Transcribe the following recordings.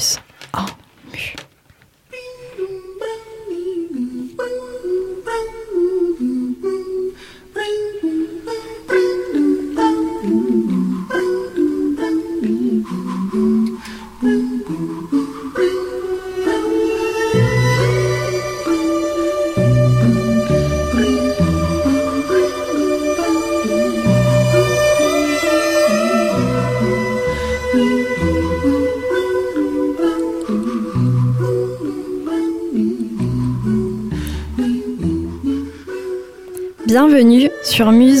Muse en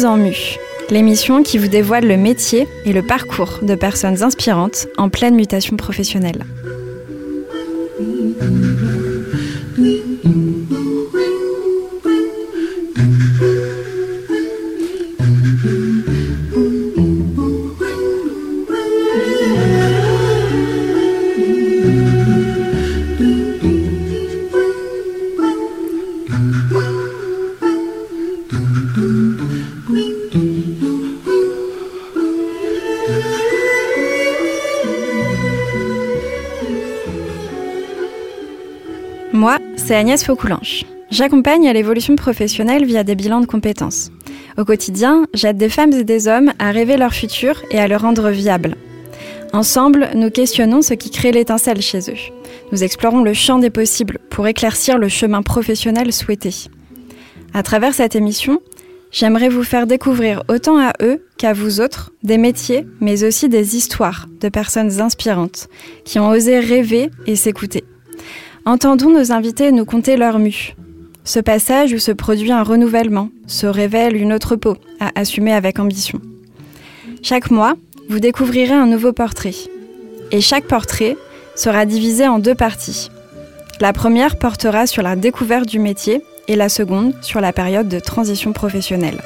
En Mu, l'émission qui vous dévoile le métier et le parcours de personnes inspirantes en pleine mutation professionnelle. C'est Agnès Faucoulanche. J'accompagne l'évolution professionnelle via des bilans de compétences. Au quotidien, j'aide des femmes et des hommes à rêver leur futur et à le rendre viable. Ensemble, nous questionnons ce qui crée l'étincelle chez eux. Nous explorons le champ des possibles pour éclaircir le chemin professionnel souhaité. À travers cette émission, j'aimerais vous faire découvrir autant à eux qu'à vous autres des métiers, mais aussi des histoires de personnes inspirantes qui ont osé rêver et s'écouter. Entendons nos invités nous conter leur mue. Ce passage où se produit un renouvellement, se révèle une autre peau à assumer avec ambition. Chaque mois, vous découvrirez un nouveau portrait. Et chaque portrait sera divisé en deux parties. La première portera sur la découverte du métier et la seconde sur la période de transition professionnelle.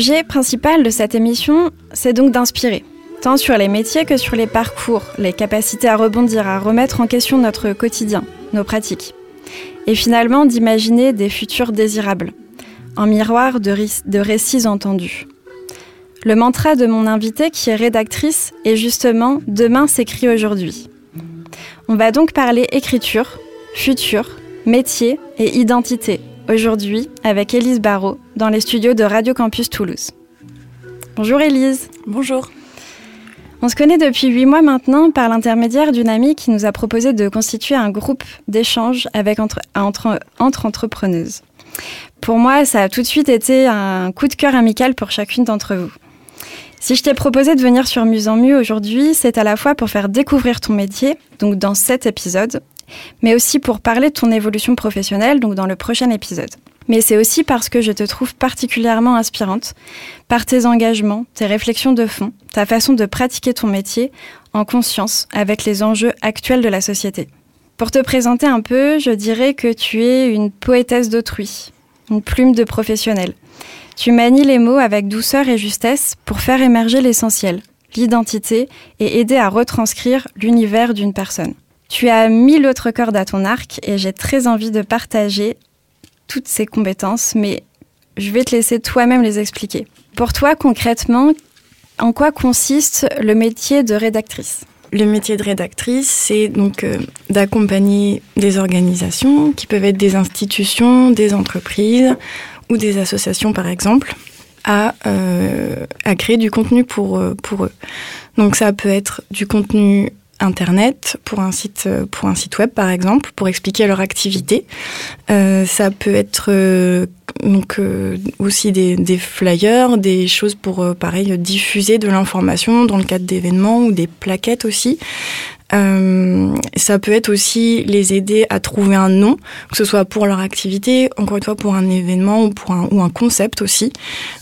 L'objet principal de cette émission, c'est donc d'inspirer, tant sur les métiers que sur les parcours, les capacités à rebondir, à remettre en question notre quotidien, nos pratiques, et finalement d'imaginer des futurs désirables, en miroir de, de récits entendus. Le mantra de mon invitée, qui est rédactrice, est justement Demain s'écrit aujourd'hui. On va donc parler écriture, futur, métier et identité aujourd'hui avec Élise Barrault dans les studios de Radio Campus Toulouse. Bonjour Élise. Bonjour. On se connaît depuis huit mois maintenant par l'intermédiaire d'une amie qui nous a proposé de constituer un groupe d'échange avec entre, entre, entre entrepreneuses. Pour moi, ça a tout de suite été un coup de cœur amical pour chacune d'entre vous. Si je t'ai proposé de venir sur Muse en Mu aujourd'hui, c'est à la fois pour faire découvrir ton métier, donc dans cet épisode, mais aussi pour parler de ton évolution professionnelle, donc dans le prochain épisode. Mais c'est aussi parce que je te trouve particulièrement inspirante par tes engagements, tes réflexions de fond, ta façon de pratiquer ton métier en conscience avec les enjeux actuels de la société. Pour te présenter un peu, je dirais que tu es une poétesse d'autrui, une plume de professionnel. Tu manies les mots avec douceur et justesse pour faire émerger l'essentiel, l'identité et aider à retranscrire l'univers d'une personne. Tu as mille autres cordes à ton arc et j'ai très envie de partager toutes ces compétences, mais je vais te laisser toi-même les expliquer. Pour toi, concrètement, en quoi consiste le métier de rédactrice? Le métier de rédactrice, c'est donc euh, d'accompagner des organisations qui peuvent être des institutions, des entreprises ou des associations par exemple, à, euh, créer du contenu euh, pour eux. Donc ça peut être du contenu internet pour un site pour un site web par exemple pour expliquer leur activité. Euh, ça peut être euh, donc euh, aussi des, des, flyers des choses pour euh, pareil diffuser de l'information dans le cadre d'événements ou des plaquettes aussi ça peut être aussi les aider à trouver un nom, que ce soit pour leur activité, encore une fois pour un événement ou pour un, ou un concept aussi.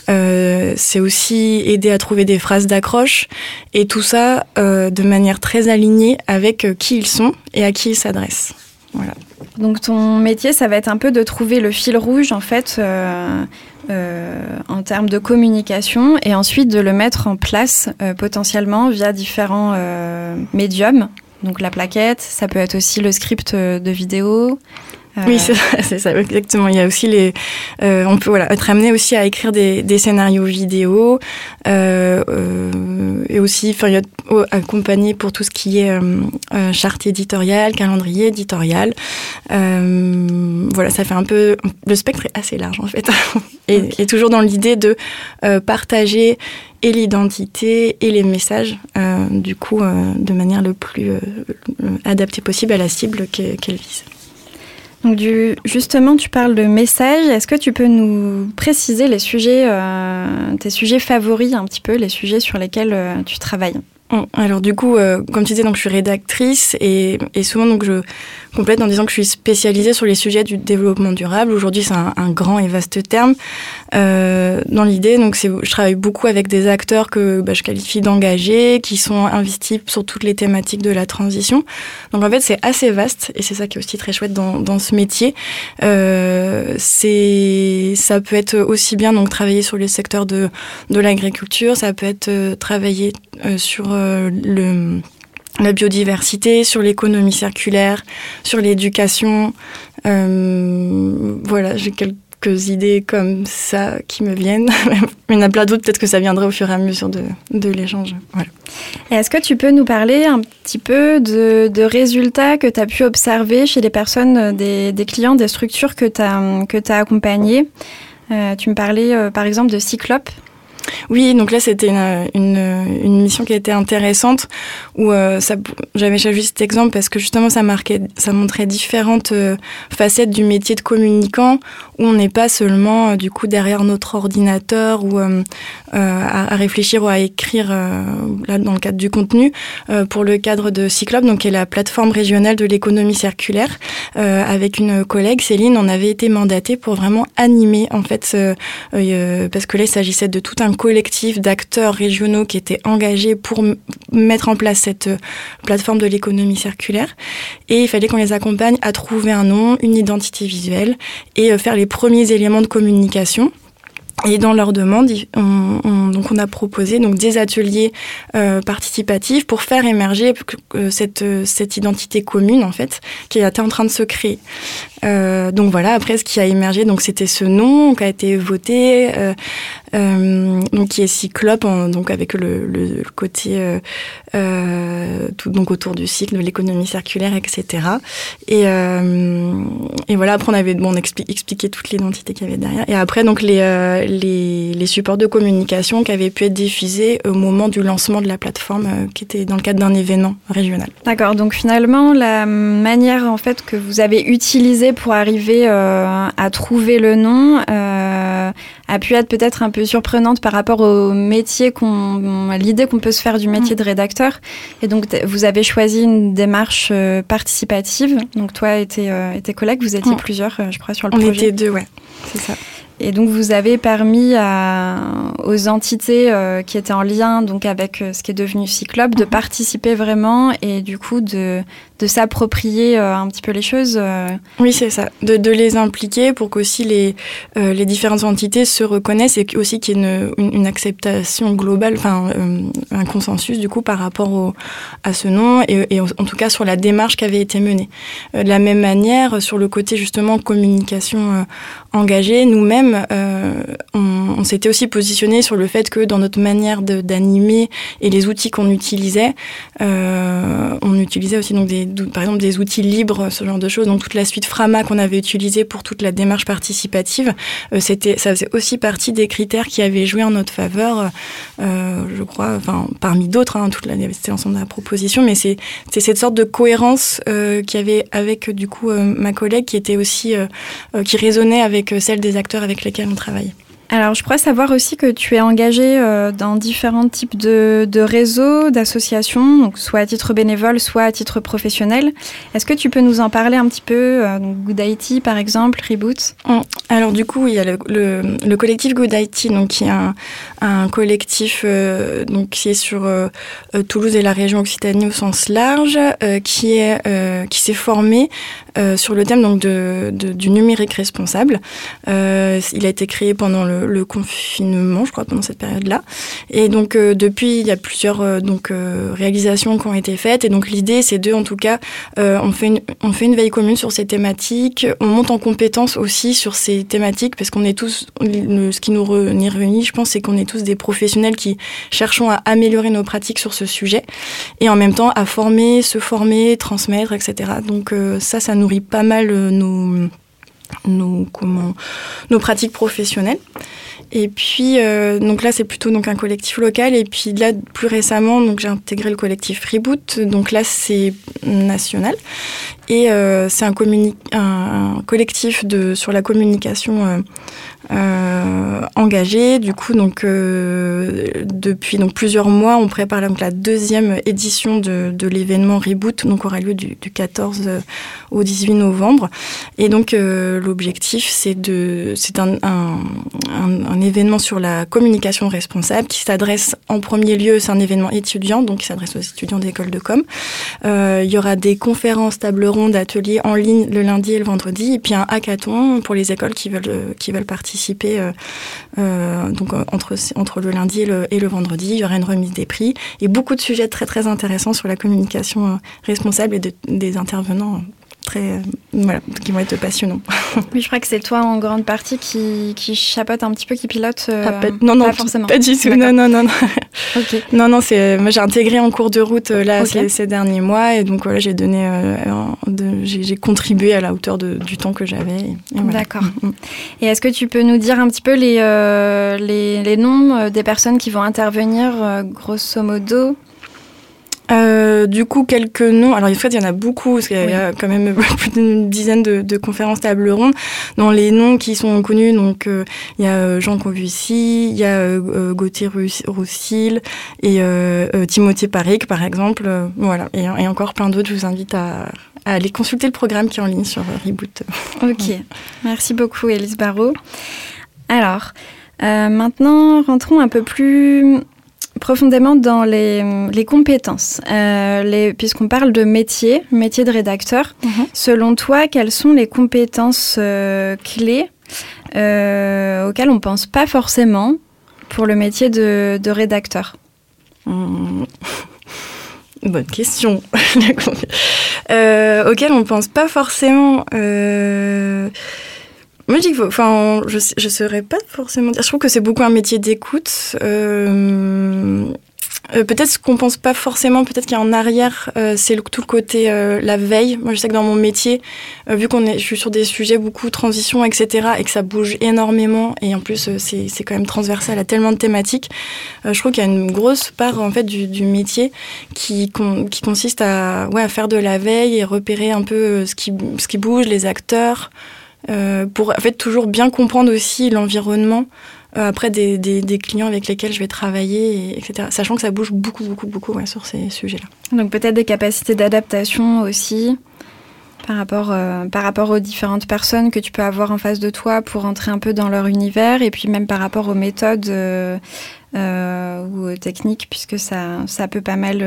c'est aussi aider à trouver des phrases d'accroche et tout ça de manière très alignée avec qui ils sont et à qui ils s'adressent. Donc ton métier, ça va être un peu de trouver le fil rouge en fait euh, euh, en termes de communication et ensuite de le mettre en place euh, potentiellement via différents médiums. Donc la plaquette, ça peut être aussi le script de vidéo, oui, c'est ça, exactement. Il y a aussi les, euh, on peut voilà être amené aussi à écrire des, des scénarios vidéo euh, euh, et aussi, enfin, accompagné pour tout ce qui est euh, charte éditoriale, calendrier éditorial. voilà, ça fait un peu le spectre est assez large en fait, et, et toujours dans l'idée de partager et l'identité et les messages, du coup, de manière le plus adaptée possible à la cible qu'elle vise. Donc justement, tu parles de messages. Est-ce que tu peux nous préciser les sujets, euh, tes sujets favoris un petit peu, les sujets sur lesquels euh, tu travailles? Alors du coup, euh, comme tu disais, donc je suis rédactrice et, souvent donc je complète en disant que je suis spécialisée sur les sujets du développement durable. Aujourd'hui, c'est un, grand et vaste terme. Euh, dans l'idée, donc je travaille beaucoup avec des acteurs que bah, je qualifie d'engagés, qui sont investis sur toutes les thématiques de la transition. Donc en fait, c'est assez vaste et c'est ça qui est aussi très chouette dans, ce métier. Euh, ça peut être aussi bien donc travailler sur les secteurs de de l'agriculture, ça peut être euh, travailler sur le, la biodiversité, sur l'économie circulaire, sur l'éducation. Euh, voilà, j'ai quelques idées comme ça qui me viennent. Il y en a plein d'autres, peut-être que ça viendra au fur et à mesure de, de l'échange. Est-ce que tu peux nous parler un petit peu de, résultats que tu as pu observer chez les personnes, des, des clients, des structures que tu as, que as accompagnées? Euh, Tu me parlais euh, par exemple de Cyclope. Oui, donc là c'était une, une, mission qui était intéressante où euh, j'avais choisi cet exemple parce que justement ça marquait, ça montrait différentes euh, facettes du métier de communicant où on n'est pas seulement euh, du coup derrière notre ordinateur ou euh, à, à, réfléchir ou à écrire là dans le cadre du contenu pour le cadre de Cyclope, donc qui est la plateforme régionale de l'économie circulaire. avec une collègue Céline, on avait été mandaté pour vraiment animer en fait parce que là il s'agissait de tout un collectif d'acteurs régionaux qui étaient engagés pour mettre en place cette euh, plateforme de l'économie circulaire. Et il fallait qu'on les accompagne à trouver un nom, une identité visuelle et euh, faire les premiers éléments de communication. Et dans leur demande, on, on, donc on a proposé donc des ateliers euh, participatifs pour faire émerger cette, cette identité commune en fait qui était en train de se créer. Donc voilà, après ce qui a émergé, donc c'était ce nom qui a été voté, euh, donc qui est Cyclope, en, donc avec le, côté tout donc autour du cycle de l'économie circulaire, etc. Et, voilà, après on avait bon, on expli expliqué toute l'identité qu'il y avait derrière. Et après donc les supports de communication qui avaient pu être diffusés au moment du lancement de la plateforme, euh, qui était dans le cadre d'un événement régional. D'accord. Donc finalement, la manière en fait que vous avez utilisée pour arriver euh, à trouver le nom euh, a pu être peut-être un peu surprenante par rapport au métier qu'on, l'idée qu'on peut se faire du métier de rédacteur. Et donc vous avez choisi une démarche euh, participative. Donc toi et tes, et tes collègues, vous étiez plusieurs, je crois, sur le On projet. On était deux, ouais. C'est ça. Et donc vous avez permis à, aux entités euh, qui étaient en lien donc avec euh, ce qui est devenu Cyclope de mhm. participer vraiment et du coup de, de s'approprier euh, un petit peu les choses. Oui, c'est ça, de, de, les impliquer pour qu'aussi les, les différentes entités se reconnaissent et aussi qu'il y ait une, une, acceptation globale, enfin un consensus du coup par rapport au, à ce nom et, et, en tout cas sur la démarche qui avait été menée. de la même manière, sur le côté justement communication engagée, nous-mêmes, on, on s'était aussi positionné sur le fait que dans notre manière d'animer et les outils qu'on utilisait, on utilisait aussi donc par exemple des outils libres, ce genre de choses. Donc toute la suite Frama qu'on avait utilisée pour toute la démarche participative, euh, c'était, ça faisait aussi partie des critères qui avaient joué en notre faveur, euh, je crois, enfin parmi d'autres, hein, toute la, c'était l'ensemble de la proposition, mais c'est, cette sorte de cohérence euh, qu'il y avait avec du coup euh, ma collègue qui était aussi, euh, qui résonnait avec celle des acteurs avec lesquels on travaille. Alors, je crois savoir aussi que tu es engagé euh, dans différents types de, de réseaux, d'associations, donc soit à titre bénévole, soit à titre professionnel. Est-ce que tu peux nous en parler un petit peu euh, Good IT, par exemple, Reboot? Alors, du coup, il y a le, le, collectif Good IT, donc, qui est un, un collectif euh, donc, qui est sur Toulouse et la région Occitanie au sens large, qui est qui s'est formé sur le thème donc, de, du numérique responsable. il a été créé pendant le confinement, je crois, pendant cette période-là. Et donc, euh, depuis, il y a plusieurs euh, donc, euh, réalisations qui ont été faites. Et donc, l'idée, c'est de, en tout cas, on, fait une, on fait une veille commune sur ces thématiques. On monte en compétence aussi sur ces thématiques parce qu'on est tous, ce qui nous réunit, je pense, c'est qu'on est tous des professionnels qui cherchons à améliorer nos pratiques sur ce sujet et en même temps à former, se former, transmettre, etc. Donc, ça, ça pas mal comment, nos pratiques professionnelles. Et puis, euh, donc là, c'est plutôt donc un collectif local. Et puis là, plus récemment, j'ai intégré le collectif Reboot. Donc là, c'est national. Et euh, c'est un, collectif de, sur la communication euh, euh, engagé. Du coup, donc depuis donc plusieurs mois, on prépare donc la deuxième édition de, de l'événement Reboot, donc aura lieu du, du 14 euh, au 18 novembre. Et donc l'objectif, c'est de un, un, événement sur la communication responsable qui s'adresse en premier lieu, c'est un événement étudiant, donc qui s'adresse aux étudiants d'école de com. Euh, il y aura des conférences, tables rondes, ateliers en ligne le lundi et le vendredi, et puis un hackathon pour les écoles qui veulent qui veulent participer euh, euh, donc entre, le lundi et le, vendredi. Il y aura une remise des prix et beaucoup de sujets très très intéressants sur la communication euh, responsable et de, des intervenants très, voilà, qui vont être passionnants. Oui, je crois que c'est toi en grande partie qui, qui chapote un petit peu, qui pilote. Euh, ah, pas, non, non, pas forcément. Pas du tout. Non, non, non, non. Okay. Non, non, c'est moi j'ai intégré en cours de route là okay. ces, ces, derniers mois et donc voilà j'ai donné, euh, j'ai contribué à la hauteur de, du temps que j'avais. Voilà. D'accord. Mm, mm. Et est-ce que tu peux nous dire un petit peu les, euh, les, les noms euh, des personnes qui vont intervenir grosso modo? Euh, du coup, quelques noms. Alors, en fait, il y en a beaucoup, parce qu'il y, a quand même plus d'une dizaine de, de, conférences table ronde. Dans les noms qui sont connus, donc, euh, il y a euh, Jean Convucy, il y a euh, Gauthier Roussil et Timothée Paric, par exemple. voilà. Et, et, encore plein d'autres. Je vous invite à, à, aller consulter le programme qui est en ligne sur Reboot. Ok. Merci beaucoup, Elise Barrault. Alors, maintenant, rentrons un peu plus profondément dans les, les compétences, euh, puisqu'on parle de métier, métier de rédacteur. -hmm. Selon toi, quelles sont les compétences euh, clés euh, auxquelles on ne pense pas forcément pour le métier de, de rédacteur? Mmh. Bonne question. auquel on ne pense pas forcément. Euh, moi, je dis que, enfin, je, je saurais pas forcément. Je trouve que c'est beaucoup un métier d'écoute. Euh, euh, peut-être ce qu'on pense pas forcément, peut-être qu'il y a en arrière, euh, c'est tout le côté euh, la veille. Moi, je sais que dans mon métier, euh, vu qu'on est, je suis sur des sujets beaucoup transition, etc., et que ça bouge énormément, et en plus euh, c'est, c'est quand même transversal à tellement de thématiques, je trouve qu'il y a une grosse part en fait du, du métier qui, qui consiste à, ouais, à faire de la veille et repérer un peu ce qui, ce qui bouge, les acteurs. Euh, pour en fait toujours bien comprendre aussi l'environnement euh, après des, clients avec lesquels je vais travailler, et, etc. Sachant que ça bouge beaucoup, beaucoup, beaucoup sur ces sujets-là. Donc peut-être des capacités d'adaptation aussi par rapport, euh, par rapport aux différentes personnes que tu peux avoir en face de toi pour entrer un peu dans leur univers et puis même par rapport aux méthodes euh, euh, ou aux techniques puisque ça, ça peut pas mal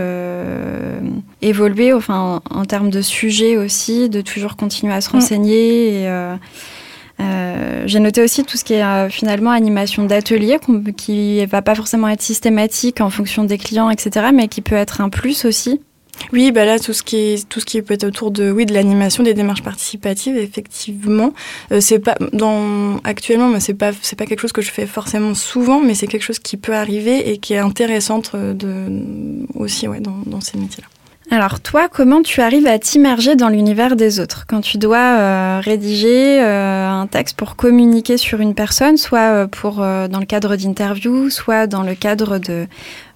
évoluer enfin, en, en, termes de sujets aussi, de toujours continuer à se renseigner. Et, euh, j'ai noté aussi tout ce qui est euh, finalement animation d'atelier, qui va pas forcément être systématique en fonction des clients, etc., mais qui peut être un plus aussi. Oui, bah là tout ce qui est tout ce qui peut être autour de oui de l'animation des démarches participatives effectivement euh, c'est pas dans actuellement mais c'est pas c'est pas quelque chose que je fais forcément souvent mais c'est quelque chose qui peut arriver et qui est intéressante de aussi ouais dans, dans ces métiers là. Alors toi, comment tu arrives à t'immerger dans l'univers des autres? Quand tu dois euh, rédiger euh, un texte pour communiquer sur une personne, soit euh, pour dans le cadre d'interviews, soit dans le cadre de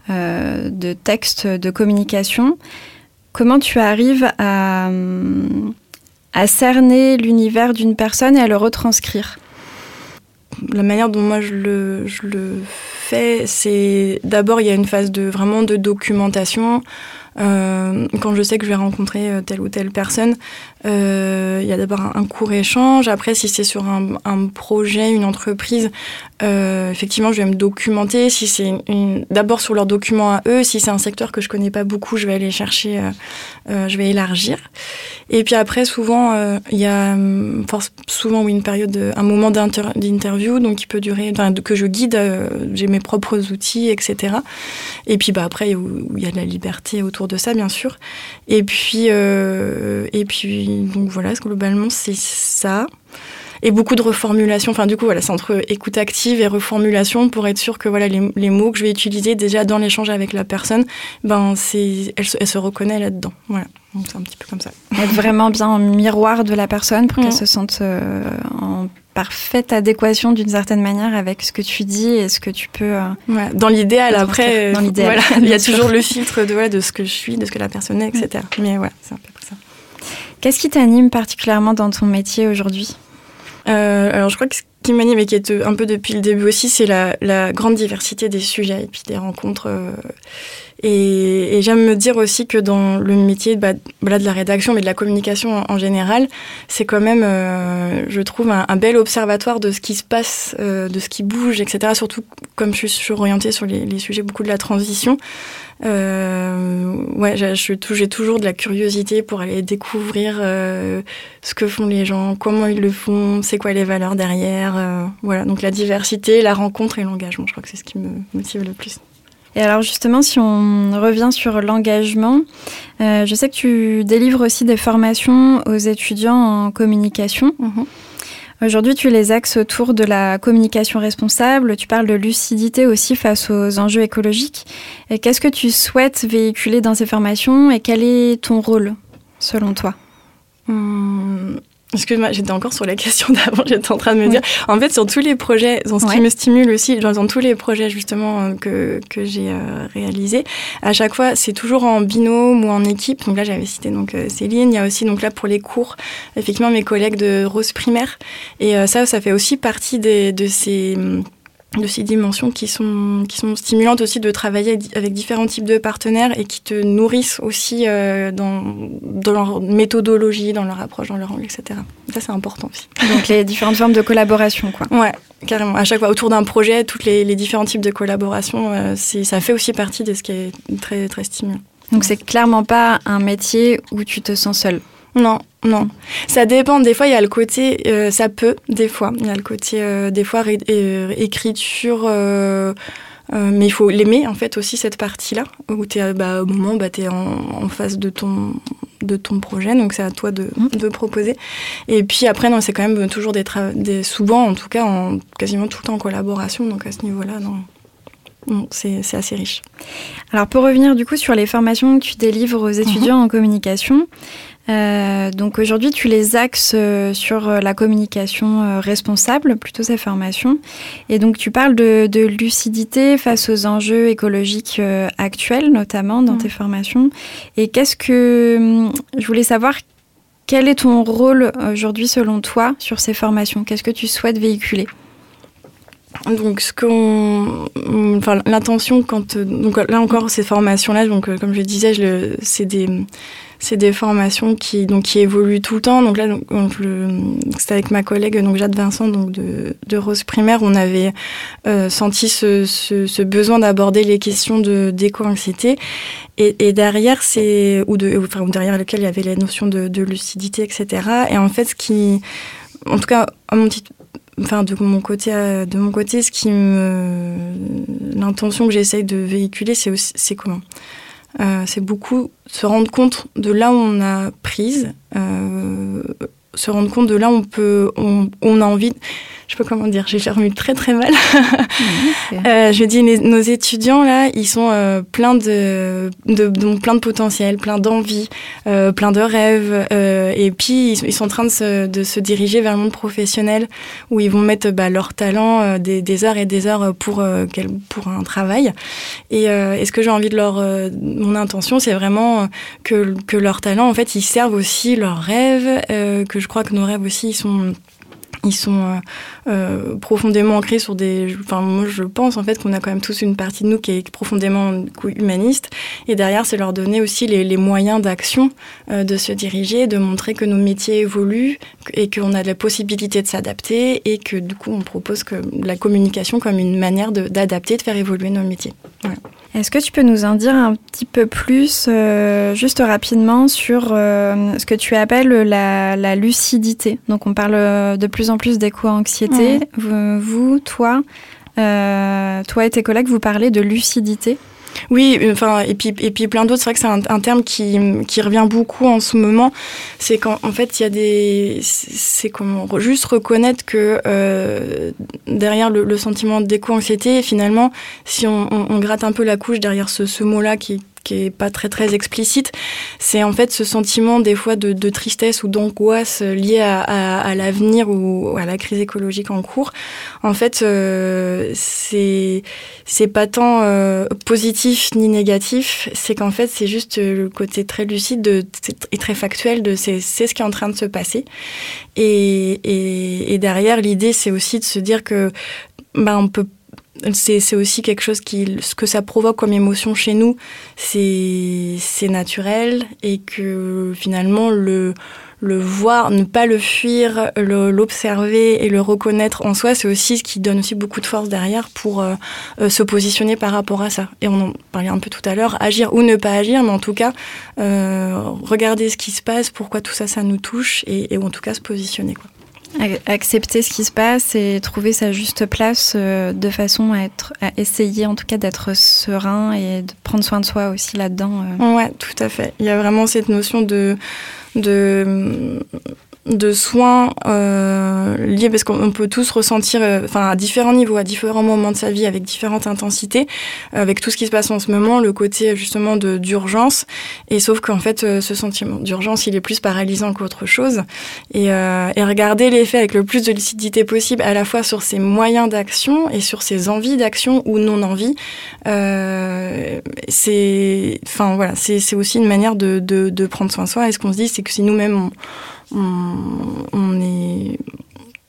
de textes de communication Comment tu arrives à, à cerner l'univers d'une personne et à le retranscrire? La manière dont moi je le, fais, c'est d'abord il y a une phase de vraiment de documentation. Euh, quand je sais que je vais rencontrer euh, telle ou telle personne, euh, il y a d'abord un, court échange. Après, si c'est sur un, un, projet, une entreprise, euh, effectivement, je vais me documenter. Si c'est d'abord sur leurs documents à eux, si c'est un secteur que je connais pas beaucoup, je vais aller chercher, euh, je vais élargir. Et puis après, souvent, il y a souvent oui, une période, un moment d'interview, donc qui peut durer, que je guide. J'ai mes propres outils, etc. Et puis bah après, il y a de la liberté autour de ça, bien sûr. Et puis, et puis donc voilà, globalement, c'est ça. Et beaucoup de reformulation. Enfin, du coup, voilà, c'est entre écoute active et reformulation pour être sûr que voilà, les, mots que je vais utiliser déjà dans l'échange avec la personne, ben, c'est, elle, se reconnaît là-dedans. Voilà. Donc, c'est un petit peu comme ça. Être vraiment bien en miroir de la personne pour qu'elle se sente euh, en parfaite adéquation d'une certaine manière avec ce que tu dis et ce que tu peux. Euh, dans l'idéal, après, dans l'idéal, il y a toujours le filtre de, de ce que je suis, de ce que la personne est, etc. Mais ouais, c'est un peu. Qu'est-ce qui t'anime particulièrement dans ton métier aujourd'hui? Euh, Alors, je crois que ce qui m'anime et qui est un peu depuis le début aussi, c'est la, la, grande diversité des sujets et puis des rencontres. Euh, et, j'aime me dire aussi que dans le métier bah, de la rédaction, mais de la communication en, général, c'est quand même, euh, je trouve, un, bel observatoire de ce qui se passe, euh, de ce qui bouge, etc. Surtout comme je suis orientée sur les, sujets beaucoup de la transition. Euh, ouais, j'ai toujours de la curiosité pour aller découvrir ce que font les gens, comment ils le font, c'est quoi les valeurs derrière. voilà, donc la diversité, la rencontre et l'engagement, je crois que c'est ce qui me motive le plus. Et alors justement, si on revient sur l'engagement, euh, je sais que tu délivres aussi des formations aux étudiants en communication. Mhm. Aujourd'hui, tu les axes autour de la communication responsable, tu parles de lucidité aussi face aux enjeux écologiques. Qu'est-ce que tu souhaites véhiculer dans ces formations et quel est ton rôle selon toi? Hum, Excuse-moi, j'étais encore sur la question d'avant, j'étais en train de me dire. En fait, sur tous les projets, ce qui me stimule aussi, dans tous les projets justement euh, que, que j'ai euh, réalisés, à chaque fois, c'est toujours en binôme ou en équipe. Donc là, j'avais cité donc euh, Céline. Il y a aussi donc là pour les cours, effectivement, mes collègues de Rose Primaire. Et ça, ça fait aussi partie des, de ces de ces dimensions qui sont, qui sont stimulantes aussi de travailler avec différents types de partenaires et qui te nourrissent aussi euh, dans, dans leur méthodologie, dans leur approche, dans leur angle, etc. Ça, c'est important aussi. Donc, les différentes formes de collaboration, quoi. Ouais, carrément. À chaque fois, autour d'un projet, tous les, les, différents types de collaboration, euh, ça fait aussi partie de ce qui est très, très stimulant. Donc, c'est clairement pas un métier où tu te sens seul. Non, non. Ça dépend. Des fois, il y a le côté, euh, ça peut, des fois. Il y a le côté, euh, des fois, euh, écriture. mais il faut l'aimer, en fait, aussi, cette partie-là, où tu es, bah, au moment, bah, tu es en, face de ton, de ton projet, donc c'est à toi de, mmh. de, proposer. Et puis après, non, c'est quand même toujours des, des souvent, en tout cas, en, quasiment tout le temps en collaboration, donc à ce niveau-là, non. C'est assez riche. Alors pour revenir du coup sur les formations que tu délivres aux étudiants mmh. en communication, euh, donc aujourd'hui, tu les axes euh, sur euh, la communication responsable, plutôt ces formations. Et donc tu parles de, lucidité face aux enjeux écologiques actuels, notamment dans mm. tes formations. Et qu'est-ce que hum, je voulais savoir quel est ton rôle aujourd'hui selon toi sur ces formations? Qu'est-ce que tu souhaites véhiculer? Donc, ce qu'on, enfin, l'intention quand, donc là encore ces formations-là, donc comme je disais, c'est des, c'est des formations qui donc qui évoluent tout le temps. Donc là, donc, c'est avec ma collègue donc Jade Vincent donc de, Rose Primaire, on avait euh, senti ce, besoin d'aborder les questions de d'éco-anxiété et, derrière c'est ou derrière lequel il y avait la notion de, lucidité, etc. Et en fait, ce qui, en tout cas, à mon petit enfin de mon côté de mon côté ce qui l'intention que j'essaye de véhiculer c'est c'est comment euh, c'est beaucoup se rendre compte de là où on a prise, euh, se rendre compte de là où on peut, on a envie je sais pas comment dire, j'ai formule très très mal. euh, je dis nos étudiants là, ils sont euh, pleins de, de, de, plein de potentiel, plein d'envie, euh, plein de rêves, euh, et puis ils, sont en train de se, de se, diriger vers le monde professionnel où ils vont mettre bah, leur talent euh, des, des, heures et des heures pour pour un travail. Et, et ce que j'ai envie de leur, mon intention, c'est vraiment que que leur talent en fait, ils servent aussi leurs rêves, que je crois que nos rêves aussi, ils sont ils sont euh, euh, profondément ancrés sur des. Enfin, moi, je pense en fait qu'on a quand même tous une partie de nous qui est profondément humaniste. Et derrière, c'est leur donner aussi les, moyens d'action, euh, de se diriger, de montrer que nos métiers évoluent et qu'on a la possibilité de s'adapter et que du coup, on propose que la communication comme une manière d'adapter, de, faire évoluer nos métiers. Est-ce que tu peux nous en dire un petit peu plus, juste rapidement, sur ce que tu appelles la, la, lucidité? Donc, on parle de plus en plus d'éco-anxiété. Vous, toi, euh, toi et tes collègues, vous parlez de lucidité. Oui, enfin, et puis, et puis plein d'autres. C'est vrai que c'est un, terme qui, qui, revient beaucoup en ce moment. C'est qu'en en fait, il y a des. C'est comment Juste reconnaître que euh, derrière le, sentiment d'éco-anxiété, finalement, si on, on, gratte un peu la couche derrière ce, ce mot-là qui, qui est pas très très explicite, c'est en fait ce sentiment des fois de, tristesse ou d'angoisse lié à, l'avenir ou à la crise écologique en cours. En fait, euh, c'est pas tant euh, positif ni négatif, c'est qu'en fait c'est juste le côté très lucide de, et très factuel de c'est ce qui est en train de se passer. Et, et, et derrière l'idée c'est aussi de se dire que ben on peut c'est aussi quelque chose qui, ce que ça provoque comme émotion chez nous, c'est naturel et que finalement le, le voir, ne pas le fuir, l'observer et le reconnaître en soi, c'est aussi ce qui donne aussi beaucoup de force derrière pour euh, euh, se positionner par rapport à ça. Et on en parlait un peu tout à l'heure, agir ou ne pas agir, mais en tout cas, euh, regarder ce qui se passe, pourquoi tout ça, ça nous touche, et, et en tout cas se positionner. Quoi accepter ce qui se passe et trouver sa juste place euh, de façon à être à essayer en tout cas d'être serein et de prendre soin de soi aussi là-dedans. Euh. Ouais, tout à fait. Il y a vraiment cette notion de de de soins euh, liés parce qu'on peut tous ressentir euh, enfin à différents niveaux à différents moments de sa vie avec différentes intensités avec tout ce qui se passe en ce moment le côté justement de d'urgence. Et sauf qu'en fait euh, ce sentiment d'urgence il est plus paralysant qu'autre chose. Et, euh, et regarder les faits avec le plus de lucidité possible à la fois sur ses moyens d'action et sur ses envies d'action ou non envie euh, c'est enfin voilà c'est aussi une manière de, de, de prendre soin de soi. Et ce qu'on se dit c'est que si nous-mêmes on, est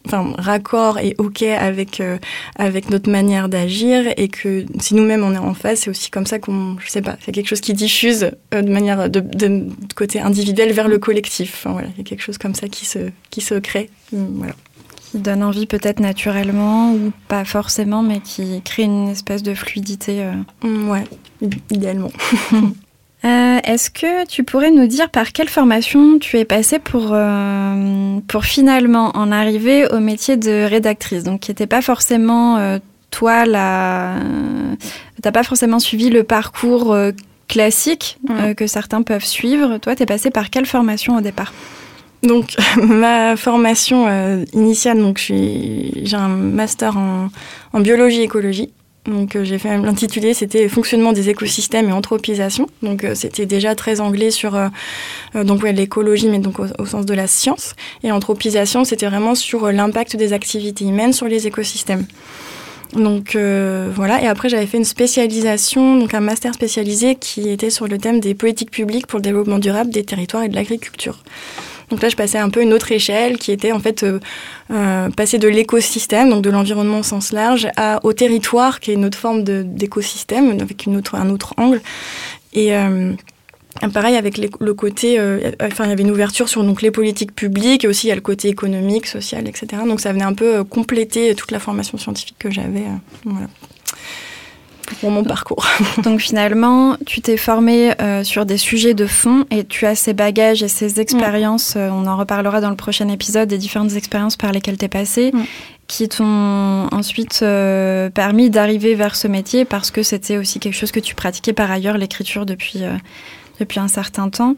enfin, raccord et OK avec, euh, avec notre manière d'agir et que si nous-mêmes on est en face, c'est aussi comme ça qu'on, je sais pas, c'est quelque chose qui diffuse euh, de manière de, de, côté individuel vers le collectif. Enfin, voilà, il y a quelque chose comme ça qui se, qui se crée. Hum, voilà. Qui donne envie peut-être naturellement ou pas forcément, mais qui crée une espèce de fluidité. Euh. Hum, ouais, idéalement. Euh, est-ce que tu pourrais nous dire par quelle formation tu es passée pour, euh, pour finalement en arriver au métier de rédactrice? Donc, qui n'était pas forcément euh, toi, la... pas forcément suivi le parcours classique que certains peuvent suivre. Toi, tu es passée par quelle formation au départ? Donc ma formation initiale, donc j'ai un master en, en biologie écologie donc euh, j'ai fait l'intitulé, c'était fonctionnement des écosystèmes et anthropisation. Donc euh, c'était déjà très anglais sur euh, donc l'écologie, mais donc au, sens de la science. Et anthropisation, c'était vraiment sur l'impact des activités humaines sur les écosystèmes. Donc voilà, et après j'avais fait une spécialisation, donc un master spécialisé qui était sur le thème des politiques publiques pour le développement durable des territoires et de l'agriculture. Donc là, je passais un peu une autre échelle qui était en fait euh, euh, passer de l'écosystème, donc de l'environnement au sens large, à, au territoire, qui est une autre forme d'écosystème, avec un autre angle. Et euh, pareil avec le côté, enfin il y avait une ouverture sur donc les politiques publiques et aussi il y a le côté économique, social, etc. Donc ça venait un peu compléter toute la formation scientifique que j'avais. Pour mon parcours. Donc finalement, tu t'es formé euh, sur des sujets de fond et tu as ces bagages et ces expériences, euh, on en reparlera dans le prochain épisode, des différentes expériences par lesquelles tu es passé, qui t'ont ensuite euh, permis d'arriver vers ce métier parce que c'était aussi quelque chose que tu pratiquais par ailleurs, l'écriture, depuis, depuis un certain temps.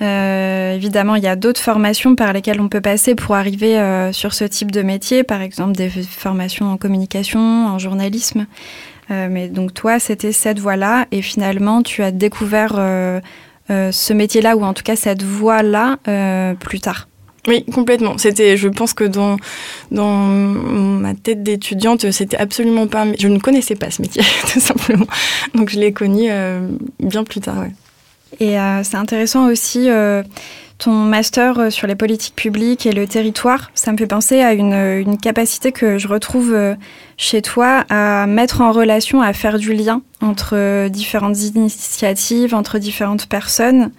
évidemment, il y a d'autres formations par lesquelles on peut passer pour arriver sur ce type de métier, par exemple des formations en communication, en journalisme. Euh, mais donc toi, c'était cette voie-là, et finalement, tu as découvert euh, euh, ce métier-là, ou en tout cas cette voie-là, plus tard. Oui, complètement. C'était, je pense que dans dans ma tête d'étudiante, c'était absolument pas. Je ne connaissais pas ce métier, tout simplement. Donc je l'ai connu bien plus tard. Ouais. Et c'est intéressant aussi ton master sur les politiques publiques et le territoire, ça me fait penser à une, une capacité que je retrouve chez toi à mettre en relation, à faire du lien entre différentes initiatives, entre différentes personnes.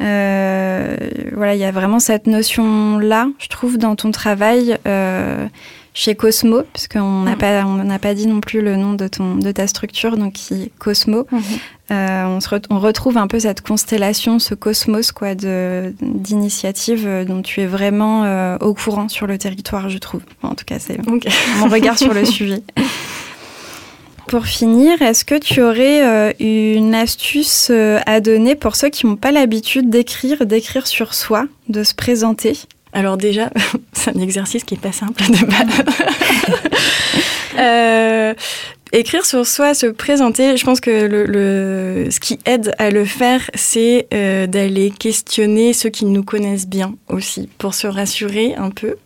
Euh, voilà, il y a vraiment cette notion-là, je trouve, dans ton travail euh, chez Cosmo, puisqu'on n'a mm. pas, on n'a pas dit non plus le nom de, ton, de ta structure, donc qui Cosmo. Mm-hmm. Euh, on, se on, retrouve un peu cette constellation, ce cosmos quoi, d'initiatives dont tu es vraiment au courant sur le territoire, je trouve. en tout cas, c'est mon regard sur le sujet. Pour finir, est-ce que tu aurais euh, une astuce euh, à donner pour ceux qui n'ont pas l'habitude d'écrire, d'écrire sur soi, de se présenter? Alors déjà, c'est un exercice qui n'est pas simple de euh, écrire sur soi, se présenter, je pense que le, ce qui aide à le faire, c'est d'aller questionner ceux qui nous connaissent bien aussi, pour se rassurer un peu.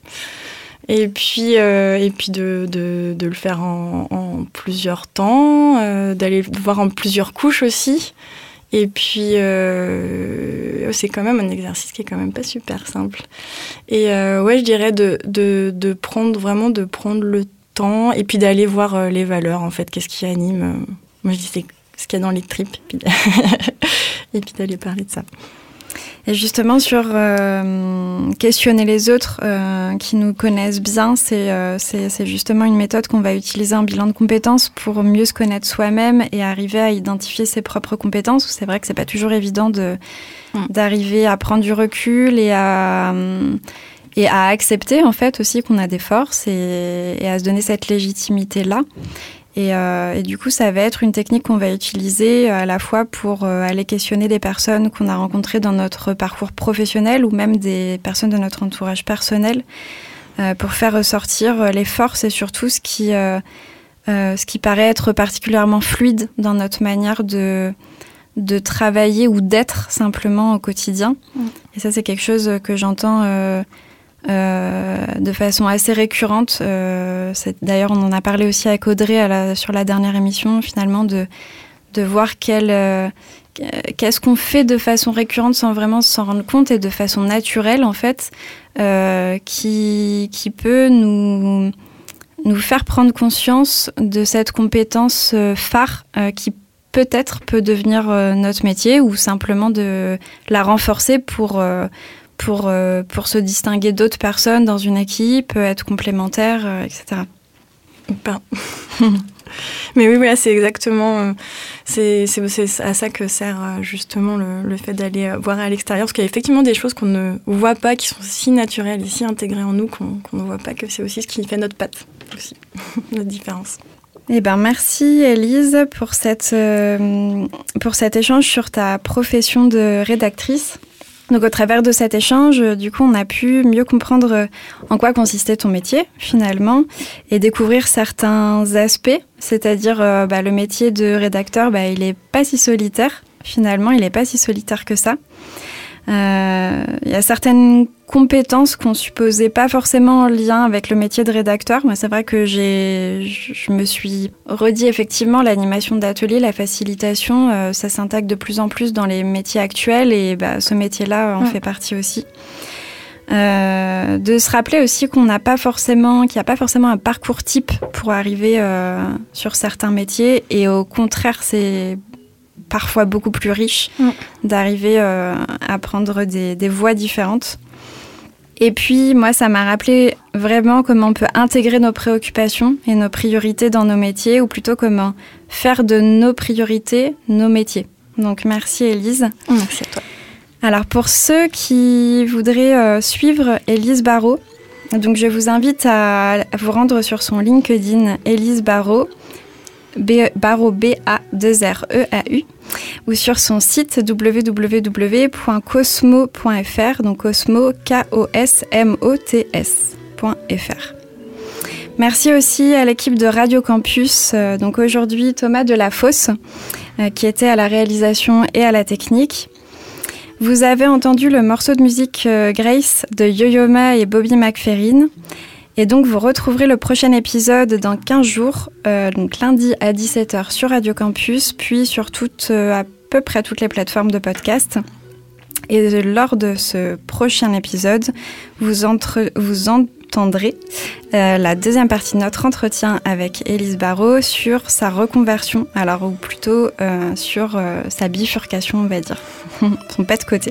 Et puis, euh, et puis de, de, de, le faire en, en plusieurs temps, euh, d'aller voir en plusieurs couches aussi. Et puis, euh, c'est quand même un exercice qui est quand même pas super simple. Et euh, ouais, je dirais de, de, prendre vraiment de prendre le temps et puis d'aller voir euh, les valeurs en fait, qu'est-ce qui anime. Moi, je dis ce qu'il y a dans les tripes, et puis d'aller parler de ça. Et justement, sur euh, questionner les autres euh, qui nous connaissent bien, euh, c'est justement une méthode qu'on va utiliser en bilan de compétences pour mieux se connaître soi-même et arriver à identifier ses propres compétences. C'est vrai que c'est pas toujours évident d'arriver à prendre du recul et à et à accepter en fait aussi qu'on a des forces et, et, à se donner cette légitimité là. Euh, et, du coup, ça va être une technique qu'on va utiliser à la fois pour euh, aller questionner des personnes qu'on a rencontrées dans notre parcours professionnel ou même des personnes de notre entourage personnel euh, pour faire ressortir les forces et surtout ce qui, ce qui paraît être particulièrement fluide dans notre manière de, de travailler ou d'être simplement au quotidien. Mmh. Et ça, c'est quelque chose que j'entends euh, de façon assez récurrente. Euh, D'ailleurs, on en a parlé aussi avec Audrey à sur la dernière émission, finalement, de, de voir quel, euh, qu'est-ce qu'on fait de façon récurrente sans vraiment s'en rendre compte et de façon naturelle, en fait, euh, qui, qui peut nous, nous faire prendre conscience de cette compétence phare qui peut-être peut devenir notre métier ou simplement de la renforcer pour pour, euh, pour se distinguer d'autres personnes dans une équipe, être complémentaire, euh, etc. Ben. Mais oui, voilà, c'est exactement, euh, c'est à ça que sert justement le, le fait d'aller voir à l'extérieur, parce qu'il y a effectivement des choses qu'on ne voit pas, qui sont si naturelles et si intégrées en nous qu'on ne voit pas, que c'est aussi ce qui fait notre patte, aussi, notre différence. Eh ben, merci Elise pour, cette, pour cet échange sur ta profession de rédactrice. Donc au travers de cet échange, du coup, on a pu mieux comprendre euh, en quoi consistait ton métier finalement et découvrir certains aspects, c'est-à-dire euh, bah, le métier de rédacteur, bah, il n'est pas si solitaire finalement, il n'est pas si solitaire que ça. Euh, il y a certaines compétences qu'on supposait pas forcément en lien avec le métier de rédacteur. Moi, c'est vrai que j'ai, je me suis redit effectivement l'animation d'atelier, la facilitation, euh, ça s'intègre de plus en plus dans les métiers actuels et bah, ce métier-là en fait partie aussi. Euh, de se rappeler aussi qu'on n'a pas forcément, qu'il n'y a pas forcément un parcours type pour arriver euh, sur certains métiers et au contraire, c'est parfois beaucoup plus riche mm. d'arriver euh, à prendre des, des, voies différentes. Et puis, moi, ça m'a rappelé vraiment comment on peut intégrer nos préoccupations et nos priorités dans nos métiers, ou plutôt comment faire de nos priorités nos métiers. Donc, merci Elise. Merci à toi. Alors, pour ceux qui voudraient euh, suivre Elise Barrault, donc je vous invite à vous rendre sur son LinkedIn Elise Barrault, B, Barreau B-A-2-R-E-A-U, ou sur son site www.cosmo.fr, donc Cosmo, K-O-S-M-O-T-S.fr. Merci aussi à l'équipe de Radio Campus, euh, donc aujourd'hui Thomas Delafosse, euh, qui était à la réalisation et à la technique. Vous avez entendu le morceau de musique euh, Grace de Yo-Yo et Bobby McFerrin. Et donc, vous retrouverez le prochain épisode dans 15 jours, euh, donc lundi à 17h sur Radio Campus, puis sur euh, à peu près toutes les plateformes de podcast. Et lors de ce prochain épisode, vous, entendrez euh, la deuxième partie de notre entretien avec Élise Barrault sur sa reconversion, alors ou plutôt euh, sur euh, sa bifurcation, on va dire, son pas de côté.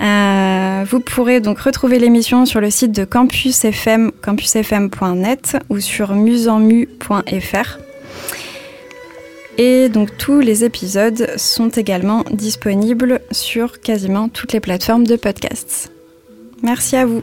Euh, vous pourrez donc retrouver l'émission sur le site de Campus FM, campusfm.net ou sur musenmu.fr. Et donc tous les épisodes sont également disponibles sur quasiment toutes les plateformes de podcasts. Merci à vous.